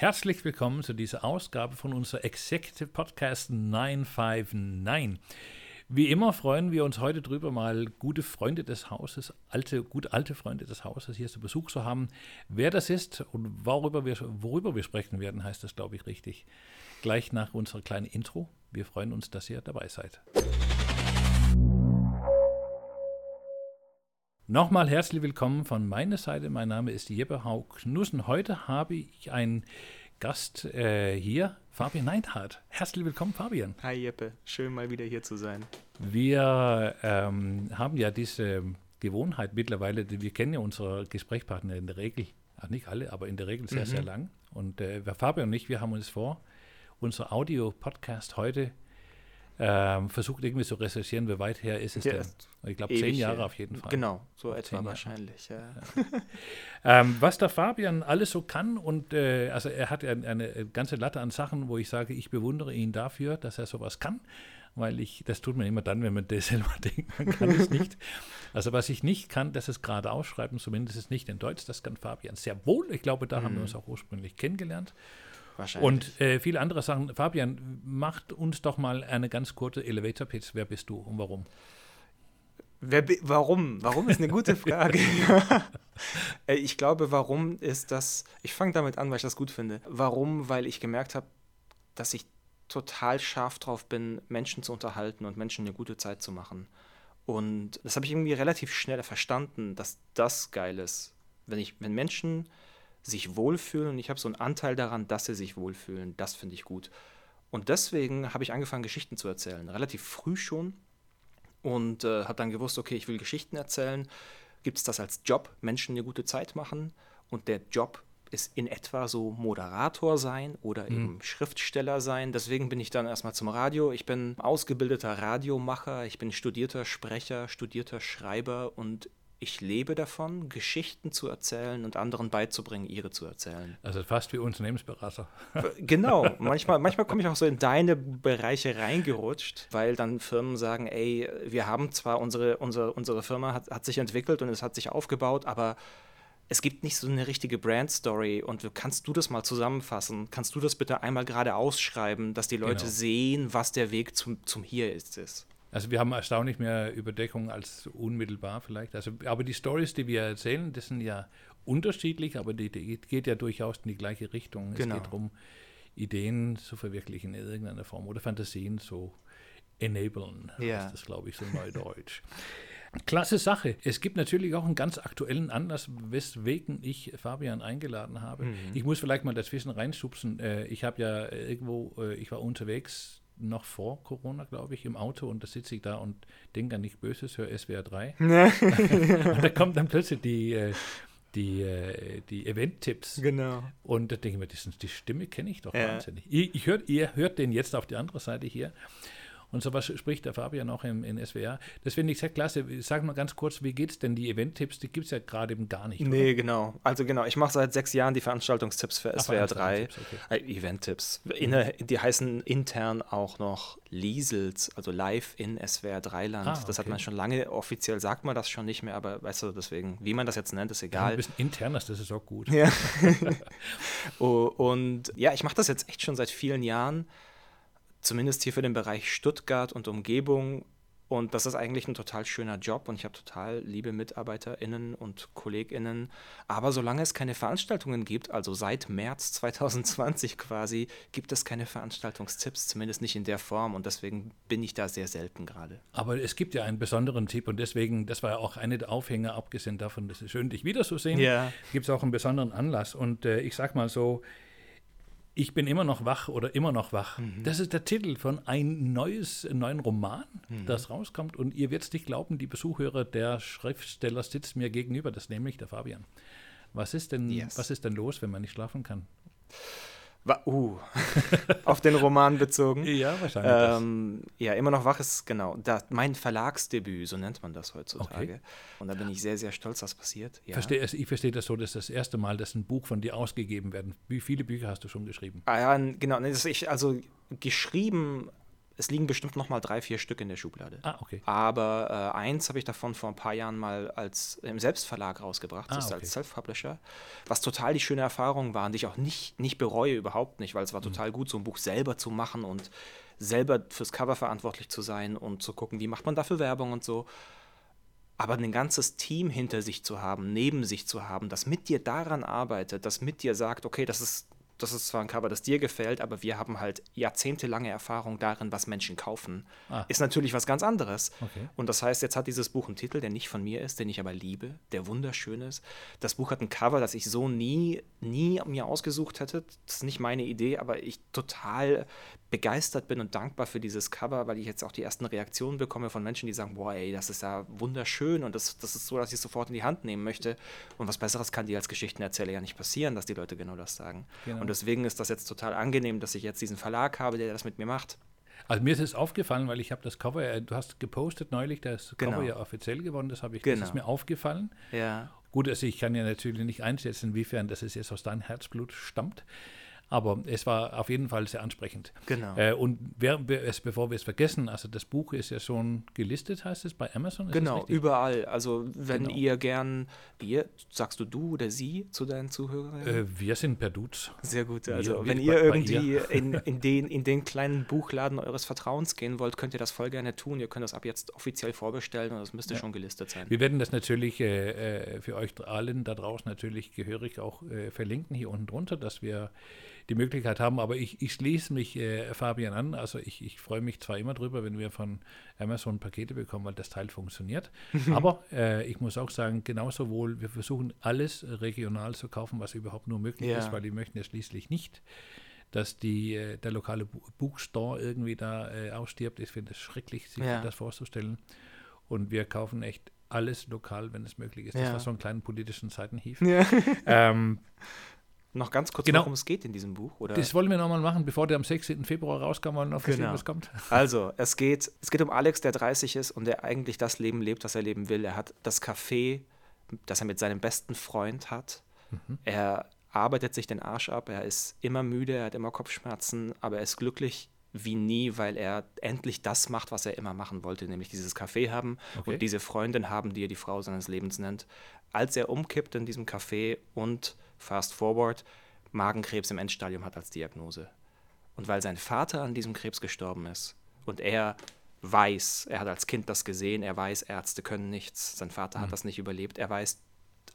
Herzlich willkommen zu dieser Ausgabe von unserer Executive Podcast 959. Wie immer freuen wir uns heute drüber, mal gute Freunde des Hauses, alte, gut alte Freunde des Hauses hier zu Besuch zu haben. Wer das ist und worüber wir, worüber wir sprechen werden, heißt das, glaube ich, richtig. Gleich nach unserer kleinen Intro. Wir freuen uns, dass ihr dabei seid. Nochmal herzlich willkommen von meiner Seite. Mein Name ist Jeppe Haug-Knussen. Heute habe ich einen Gast äh, hier, Fabian Neidhardt. Herzlich willkommen, Fabian. Hi Jeppe, schön mal wieder hier zu sein. Wir ähm, haben ja diese Gewohnheit mittlerweile, wir kennen ja unsere Gesprächspartner in der Regel, ach nicht alle, aber in der Regel sehr, mhm. sehr lang. Und äh, Fabian und ich, wir haben uns vor, unser Audio-Podcast heute ähm, versucht irgendwie zu recherchieren, wie weit her ist es ja, denn? Ich glaube, zehn Jahre auf jeden Fall. Genau, so etwa wahrscheinlich. Ja. Ja. ähm, was der Fabian alles so kann und äh, also er hat eine, eine ganze Latte an Sachen, wo ich sage, ich bewundere ihn dafür, dass er sowas kann weil ich, das tut man immer dann, wenn man das selber denkt, man kann es nicht. Also was ich nicht kann, das ist gerade ausschreiben, zumindest ist nicht in Deutsch, das kann Fabian sehr wohl. Ich glaube, da mhm. haben wir mhm. uns auch ursprünglich kennengelernt. Und äh, viele andere Sachen. Fabian, macht uns doch mal eine ganz kurze Elevator-Pitch. Wer bist du und warum? Wer, warum? Warum ist eine gute Frage. Äh, ich glaube, warum ist das, ich fange damit an, weil ich das gut finde. Warum? Weil ich gemerkt habe, dass ich total scharf drauf bin, Menschen zu unterhalten und Menschen eine gute Zeit zu machen. Und das habe ich irgendwie relativ schnell verstanden, dass das geil ist. Wenn, ich, wenn Menschen sich wohlfühlen und ich habe so einen Anteil daran, dass sie sich wohlfühlen. Das finde ich gut. Und deswegen habe ich angefangen, Geschichten zu erzählen. Relativ früh schon. Und äh, habe dann gewusst, okay, ich will Geschichten erzählen. Gibt es das als Job, Menschen eine gute Zeit machen? Und der Job ist in etwa so Moderator sein oder mhm. eben Schriftsteller sein. Deswegen bin ich dann erstmal zum Radio. Ich bin ausgebildeter Radiomacher, ich bin studierter Sprecher, studierter Schreiber und ich lebe davon, Geschichten zu erzählen und anderen beizubringen, ihre zu erzählen. Also fast wie Unternehmensberater. genau. Manchmal, manchmal komme ich auch so in deine Bereiche reingerutscht, weil dann Firmen sagen, ey, wir haben zwar unsere, unsere, unsere Firma hat, hat sich entwickelt und es hat sich aufgebaut, aber es gibt nicht so eine richtige Brand-Story und kannst du das mal zusammenfassen? Kannst du das bitte einmal gerade ausschreiben, dass die Leute genau. sehen, was der Weg zum, zum Hier ist? ist? Also wir haben erstaunlich mehr Überdeckung als unmittelbar vielleicht. Also, aber die Stories, die wir erzählen, das sind ja unterschiedlich, aber die, die geht ja durchaus in die gleiche Richtung. Genau. Es geht darum, Ideen zu verwirklichen in irgendeiner Form oder Fantasien zu enablen. Ja. Das ist, glaube ich, so neudeutsch. Klasse Sache. Es gibt natürlich auch einen ganz aktuellen Anlass, weswegen ich Fabian eingeladen habe. Mhm. Ich muss vielleicht mal dazwischen reinschubsen. Äh, ich habe ja irgendwo, äh, ich war unterwegs noch vor Corona, glaube ich, im Auto und da sitze ich da und denke an nichts Böses, höre SWR 3. und da kommt dann plötzlich die, äh, die, äh, die Event-Tipps. Genau. Und da denke ich mir, die, die Stimme kenne ich doch ja. wahnsinnig. Ich, ich hör, ihr hört den jetzt auf die andere Seite hier. Und sowas spricht der Fabian auch im, in SWR. Das finde ich sehr klasse. Sag mal ganz kurz, wie geht es denn? Die Event-Tipps, die gibt es ja gerade eben gar nicht. Nee, oder? genau. Also genau, ich mache seit sechs Jahren die Veranstaltungstipps für Ach, SWR 3. Okay. Äh, Event-Tipps. Die heißen intern auch noch Liesels, also live in SWR 3 Land. Ah, okay. Das hat man schon lange, offiziell sagt man das schon nicht mehr, aber weißt du, deswegen, wie man das jetzt nennt, ist egal. Ein bisschen internes, das ist auch gut. Ja. und ja, ich mache das jetzt echt schon seit vielen Jahren zumindest hier für den Bereich Stuttgart und Umgebung. Und das ist eigentlich ein total schöner Job und ich habe total liebe MitarbeiterInnen und KollegInnen. Aber solange es keine Veranstaltungen gibt, also seit März 2020 quasi, gibt es keine Veranstaltungstipps, zumindest nicht in der Form und deswegen bin ich da sehr selten gerade. Aber es gibt ja einen besonderen Tipp und deswegen, das war ja auch eine der Aufhänger, abgesehen davon, dass es schön, dich wiederzusehen, ja. gibt es auch einen besonderen Anlass. Und äh, ich sag mal so, ich bin immer noch wach oder immer noch wach. Mhm. Das ist der Titel von einem neues, neuen Roman, mhm. das rauskommt. Und ihr werdet es nicht glauben, die Besuchhörer, der Schriftsteller sitzt mir gegenüber, das ist nämlich der Fabian. Was ist denn, yes. was ist denn los, wenn man nicht schlafen kann? Uh, auf den Roman bezogen. Ja, wahrscheinlich. Ähm, ja, immer noch wach ist, genau. Da, mein Verlagsdebüt, so nennt man das heutzutage. Okay. Und da bin ich sehr, sehr stolz, dass passiert. Ja. Versteh, ich verstehe das so, dass das erste Mal, dass ein Buch von dir ausgegeben werden. Wie viele Bücher hast du schon geschrieben? Ah ja, genau. Ich, also geschrieben es liegen bestimmt noch mal drei, vier Stück in der Schublade. Ah, okay. Aber äh, eins habe ich davon vor ein paar Jahren mal als im Selbstverlag rausgebracht, das Ah, ist okay. als Self-Publisher, was total die schöne Erfahrung war und die ich auch nicht, nicht bereue, überhaupt nicht, weil es war Mhm. total gut, so ein Buch selber zu machen und selber fürs Cover verantwortlich zu sein und zu gucken, wie macht man dafür Werbung und so. Aber ein ganzes Team hinter sich zu haben, neben sich zu haben, das mit dir daran arbeitet, das mit dir sagt, okay, das ist, das ist zwar ein Cover, das dir gefällt, aber wir haben halt jahrzehntelange Erfahrung darin, was Menschen kaufen, Ah. ist natürlich was ganz anderes. Okay. Und das heißt, jetzt hat dieses Buch einen Titel, der nicht von mir ist, den ich aber liebe, der wunderschön ist. Das Buch hat ein Cover, das ich so nie, nie mir ausgesucht hätte. Das ist nicht meine Idee, aber ich total begeistert bin und dankbar für dieses Cover, weil ich jetzt auch die ersten Reaktionen bekomme von Menschen, die sagen, boah, ey, das ist ja wunderschön und das, das ist so, dass ich es sofort in die Hand nehmen möchte. Und was Besseres kann dir als Geschichtenerzähler ja nicht passieren, dass die Leute genau das sagen. Genau. Und deswegen ist das jetzt total angenehm, dass ich jetzt diesen Verlag habe, der das mit mir macht. Also mir ist es aufgefallen, weil ich habe das Cover, äh, du hast gepostet neulich, das Cover Genau. ja offiziell geworden, das habe ich, Genau. das ist mir aufgefallen. Ja. Gut, also ich kann ja natürlich nicht einschätzen, inwiefern das jetzt aus deinem Herzblut stammt. Aber es war auf jeden Fall sehr ansprechend. Genau. Äh, und wer, es, bevor wir es vergessen, also das Buch ist ja schon gelistet, heißt es, bei Amazon? Ist Genau, überall. Also wenn Genau. ihr gern, ihr, sagst du du oder sie zu deinen Zuhörern? Äh, wir sind per Duz. Sehr gut. wir- Also wir wenn bei- ihr bei irgendwie in, in, den, in den kleinen Buchladen eures Vertrauens gehen wollt, könnt ihr das voll gerne tun. Ihr könnt das ab jetzt offiziell vorbestellen und das müsste schon gelistet sein. Wir werden das natürlich äh, äh, für euch allen da draußen natürlich gehörig auch äh, verlinken, hier unten drunter, dass wir die Möglichkeit haben. Aber ich, ich schließe mich äh, Fabian an. Also ich, ich freue mich zwar immer drüber, wenn wir von Amazon Pakete bekommen, weil das Teil funktioniert. Aber äh, ich muss auch sagen, genauso wohl, wir versuchen alles regional zu kaufen, was überhaupt nur möglich Ja. ist, weil wir möchten ja schließlich nicht dass die, äh, der lokale Bu- Bookstore irgendwie da äh, ausstirbt. Ich finde es schrecklich, sich Ja. das vorzustellen. Und wir kaufen echt alles lokal, wenn es möglich ist. Das Ja. war so einen kleinen politischen Seitenhief. Ja. ähm, Noch ganz kurz, Genau. worum es geht in diesem Buch. Oder? das wollen wir nochmal machen, bevor der am 16. Februar rauskommt und auf das Genau. was kommt. Also, es geht, es geht um Alex, der 30 ist und der eigentlich das Leben lebt, was er leben will. Er hat das Café, das er mit seinem besten Freund hat. Er arbeitet sich den Arsch ab, er ist immer müde, er hat immer Kopfschmerzen, aber er ist glücklich wie nie, weil er endlich das macht, was er immer machen wollte, nämlich dieses Café haben Okay. und diese Freundin haben, die er die Frau seines Lebens nennt. Als er umkippt in diesem Café und fast forward, Magenkrebs im Endstadium hat als Diagnose. Und weil sein Vater an diesem Krebs gestorben ist und er weiß, er hat als Kind das gesehen, er weiß, Ärzte können nichts, sein Vater hat das nicht überlebt, er weiß,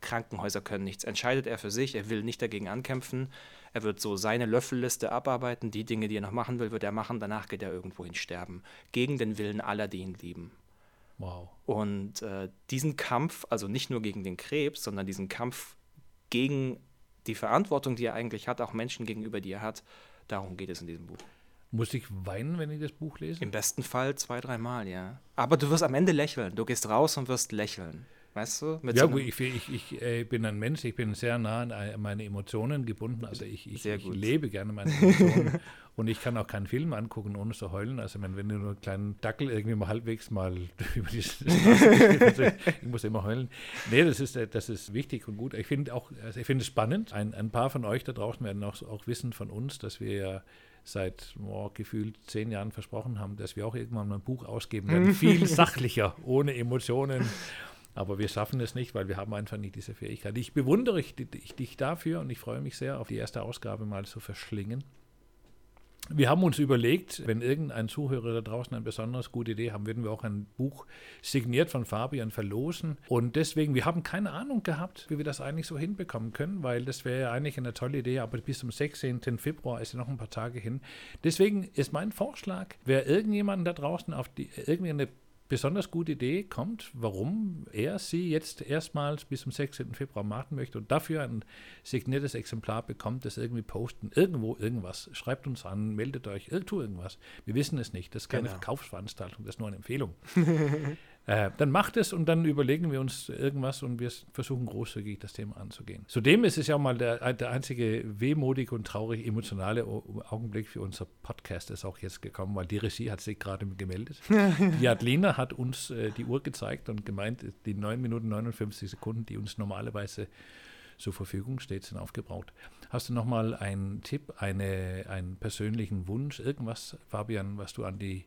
Krankenhäuser können nichts, entscheidet er für sich, er will nicht dagegen ankämpfen, er wird so seine Löffelliste abarbeiten, die Dinge, die er noch machen will, wird er machen, danach geht er irgendwohin sterben, gegen den Willen aller, die ihn lieben. Wow. Und äh, diesen Kampf, also nicht nur gegen den Krebs, sondern diesen Kampf gegen die Verantwortung, die er eigentlich hat, auch Menschen gegenüber, die er hat, darum geht es in diesem Buch. Muss ich weinen, wenn ich das Buch lese? Im besten Fall zwei, dreimal, ja. Aber du wirst am Ende lächeln. Du gehst raus und wirst lächeln. Weißt du? Mit Ja, gut, ich, ich, ich äh, bin ein Mensch, ich bin sehr nah an äh, meine Emotionen gebunden. Also ich, ich, ich lebe gerne meine Emotionen und ich kann auch keinen Film angucken, ohne zu heulen. Also wenn, wenn du nur einen kleinen Dackel irgendwie mal halbwegs mal über die Straße ich muss immer heulen. Nee, das ist, äh, das ist wichtig und gut. Ich finde auch, also ich finde es spannend. Ein, ein paar von euch da draußen werden auch, auch wissen von uns, dass wir ja seit oh, gefühlt zehn Jahren versprochen haben, dass wir auch irgendwann mal ein Buch ausgeben werden. Viel sachlicher, ohne Emotionen. Aber wir schaffen es nicht, weil wir haben einfach nicht diese Fähigkeit. Ich bewundere ich, ich, dich dafür und ich freue mich sehr, auf die erste Ausgabe mal zu verschlingen. Wir haben uns überlegt, wenn irgendein Zuhörer da draußen eine besonders gute Idee haben, würden wir auch ein Buch signiert von Fabian verlosen. Und deswegen, wir haben keine Ahnung gehabt, wie wir das eigentlich so hinbekommen können, weil das wäre ja eigentlich eine tolle Idee, aber bis zum 16. Februar ist ja noch ein paar Tage hin. Deswegen ist mein Vorschlag, wer irgendjemanden da draußen auf die irgendwie eine besonders gute Idee kommt, warum er sie jetzt erstmals bis zum 16. Februar machen möchte und dafür ein signiertes Exemplar bekommt, das irgendwie posten, irgendwo irgendwas. Schreibt uns an, meldet euch, irgendwo irgendwas. Wir wissen es nicht. Das ist keine Genau. Verkaufsveranstaltung, das ist nur eine Empfehlung. äh, dann macht es und dann überlegen wir uns irgendwas und wir versuchen großzügig das Thema anzugehen. Zudem ist es ja auch mal der, der einzige wehmutige und traurig emotionale Augenblick für unser Podcast ist auch jetzt gekommen, weil die Regie hat sich gerade gemeldet. Die Adlena hat uns äh, die Uhr gezeigt und gemeint, die 9 Minuten 59 Sekunden, die uns normalerweise zur Verfügung steht, sind aufgebraucht. Hast du nochmal einen Tipp, eine, einen persönlichen Wunsch, irgendwas, Fabian, was du an die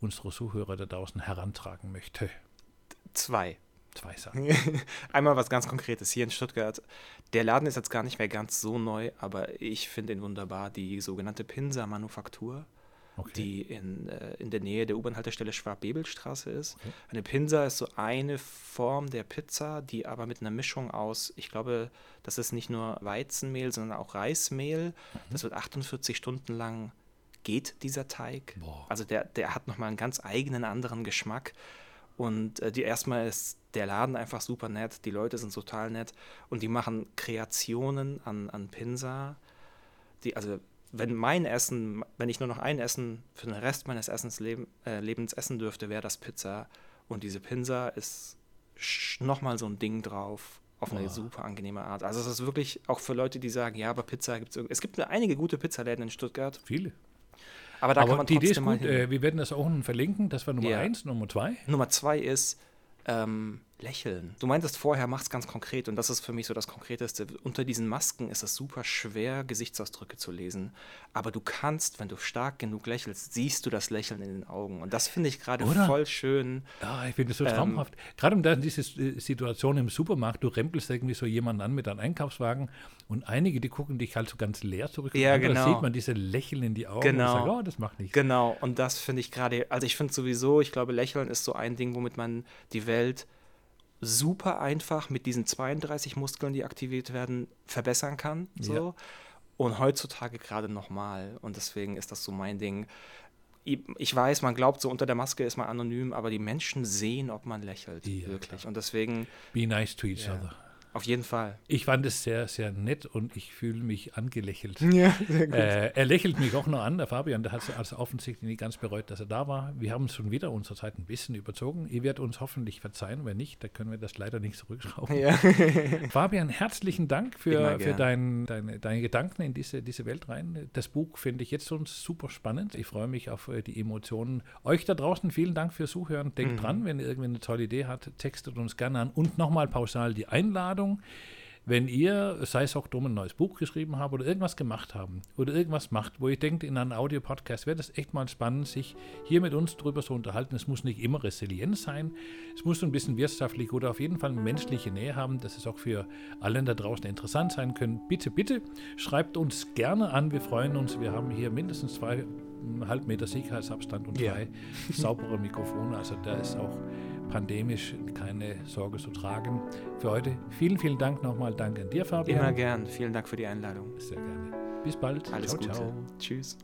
unsere Zuhörer da draußen herantragen möchte? Zwei. Zwei Sachen. Einmal was ganz Konkretes hier in Stuttgart. Der Laden ist jetzt gar nicht mehr ganz so neu, aber ich finde ihn wunderbar. Die sogenannte Pinsa-Manufaktur, okay. die in, äh, in der Nähe der U-Bahn-Haltestelle Schwab-Bebelstraße ist. Okay. Eine Pinsa ist so eine Form der Pizza, die aber mit einer Mischung aus, ich glaube, das ist nicht nur Weizenmehl, sondern auch Reismehl. Mhm. Das wird 48 Stunden lang geht dieser Teig. Boah. Also der, der hat nochmal einen ganz eigenen anderen Geschmack. Und äh, die erstmal ist der Laden einfach super nett, die Leute sind total nett und die machen Kreationen an, an Pinsa. Die, also wenn mein Essen, wenn ich nur noch ein Essen für den Rest meines Essens leben, äh, Lebens essen dürfte, wäre das Pizza. Und diese Pinsa ist nochmal so ein Ding drauf, auf eine oh. super angenehme Art. Also es ist wirklich auch für Leute, die sagen, ja, aber Pizza gibt es. Es gibt einige gute Pizzaläden in Stuttgart. Viele. Aber da Aber kann man die Idee ist gut. Äh, wir werden das auch verlinken. Das war Nummer ja. eins. Nummer zwei. Nummer zwei ist, ähm, lächeln. Du meintest vorher, mach's ganz konkret und das ist für mich so das Konkreteste. Unter diesen Masken ist es super schwer, Gesichtsausdrücke zu lesen. Aber du kannst, wenn du stark genug lächelst, siehst du das Lächeln in den Augen. Und das finde ich gerade voll schön. Ja, ich finde es so ähm, traumhaft. Gerade um dann diese Situation im Supermarkt, du rempelst irgendwie so jemanden an mit einem Einkaufswagen und einige, die gucken dich halt so ganz leer zurück. Ja, und genau. Da sieht man diese Lächeln in die Augen genau. und sagt, oh, das macht nichts. Genau, und das finde ich gerade, also ich finde sowieso, ich glaube, Lächeln ist so ein Ding, womit man die Welt super einfach mit diesen 32 Muskeln, die aktiviert werden, verbessern kann. So. Ja. Und heutzutage gerade nochmal. Und deswegen ist das so mein Ding. Ich weiß, man glaubt, so unter der Maske ist man anonym, aber die Menschen sehen, ob man lächelt. Ja, wirklich. Klar. Und deswegen. Be nice to each ja. other. Auf jeden Fall. Ich fand es sehr, sehr nett und ich fühle mich angelächelt. Ja, sehr gut. Äh, er lächelt mich auch noch an, der Fabian, der hat also offensichtlich nicht ganz bereut, dass er da war. Wir haben schon wieder unsere Zeit ein bisschen überzogen. Ihr werdet uns hoffentlich verzeihen, wenn nicht, da können wir das leider nicht zurückschrauben. Ja. Fabian, herzlichen Dank für, für dein, deine, deine Gedanken in diese, diese Welt rein. Das Buch finde ich jetzt schon super spannend. Ich freue mich auf äh, die Emotionen. Euch da draußen vielen Dank fürs Zuhören. Denkt mhm. dran, wenn ihr irgendwie eine tolle Idee habt, textet uns gerne an. Und nochmal pauschal die Einladung Einladung, wenn ihr, sei es auch dumm, ein neues Buch geschrieben habt oder irgendwas gemacht haben oder irgendwas macht, wo ihr denkt, in einem Audio-Podcast wäre das echt mal spannend, sich hier mit uns drüber zu unterhalten. Es muss nicht immer Resilienz sein, es muss so ein bisschen wirtschaftlich oder auf jeden Fall menschliche Nähe haben, dass es auch für alle da draußen interessant sein können. Bitte, bitte schreibt uns gerne an, wir freuen uns. Wir haben hier mindestens zweieinhalb Meter Sicherheitsabstand und zwei ja. saubere Mikrofone, also da ist auch pandemisch keine Sorge zu tragen. Für heute vielen, vielen Dank nochmal. Danke an dir, Fabian. Immer gern. Vielen Dank für die Einladung. Sehr gerne. Bis bald. Alles ciao, Gute. Ciao. Tschüss.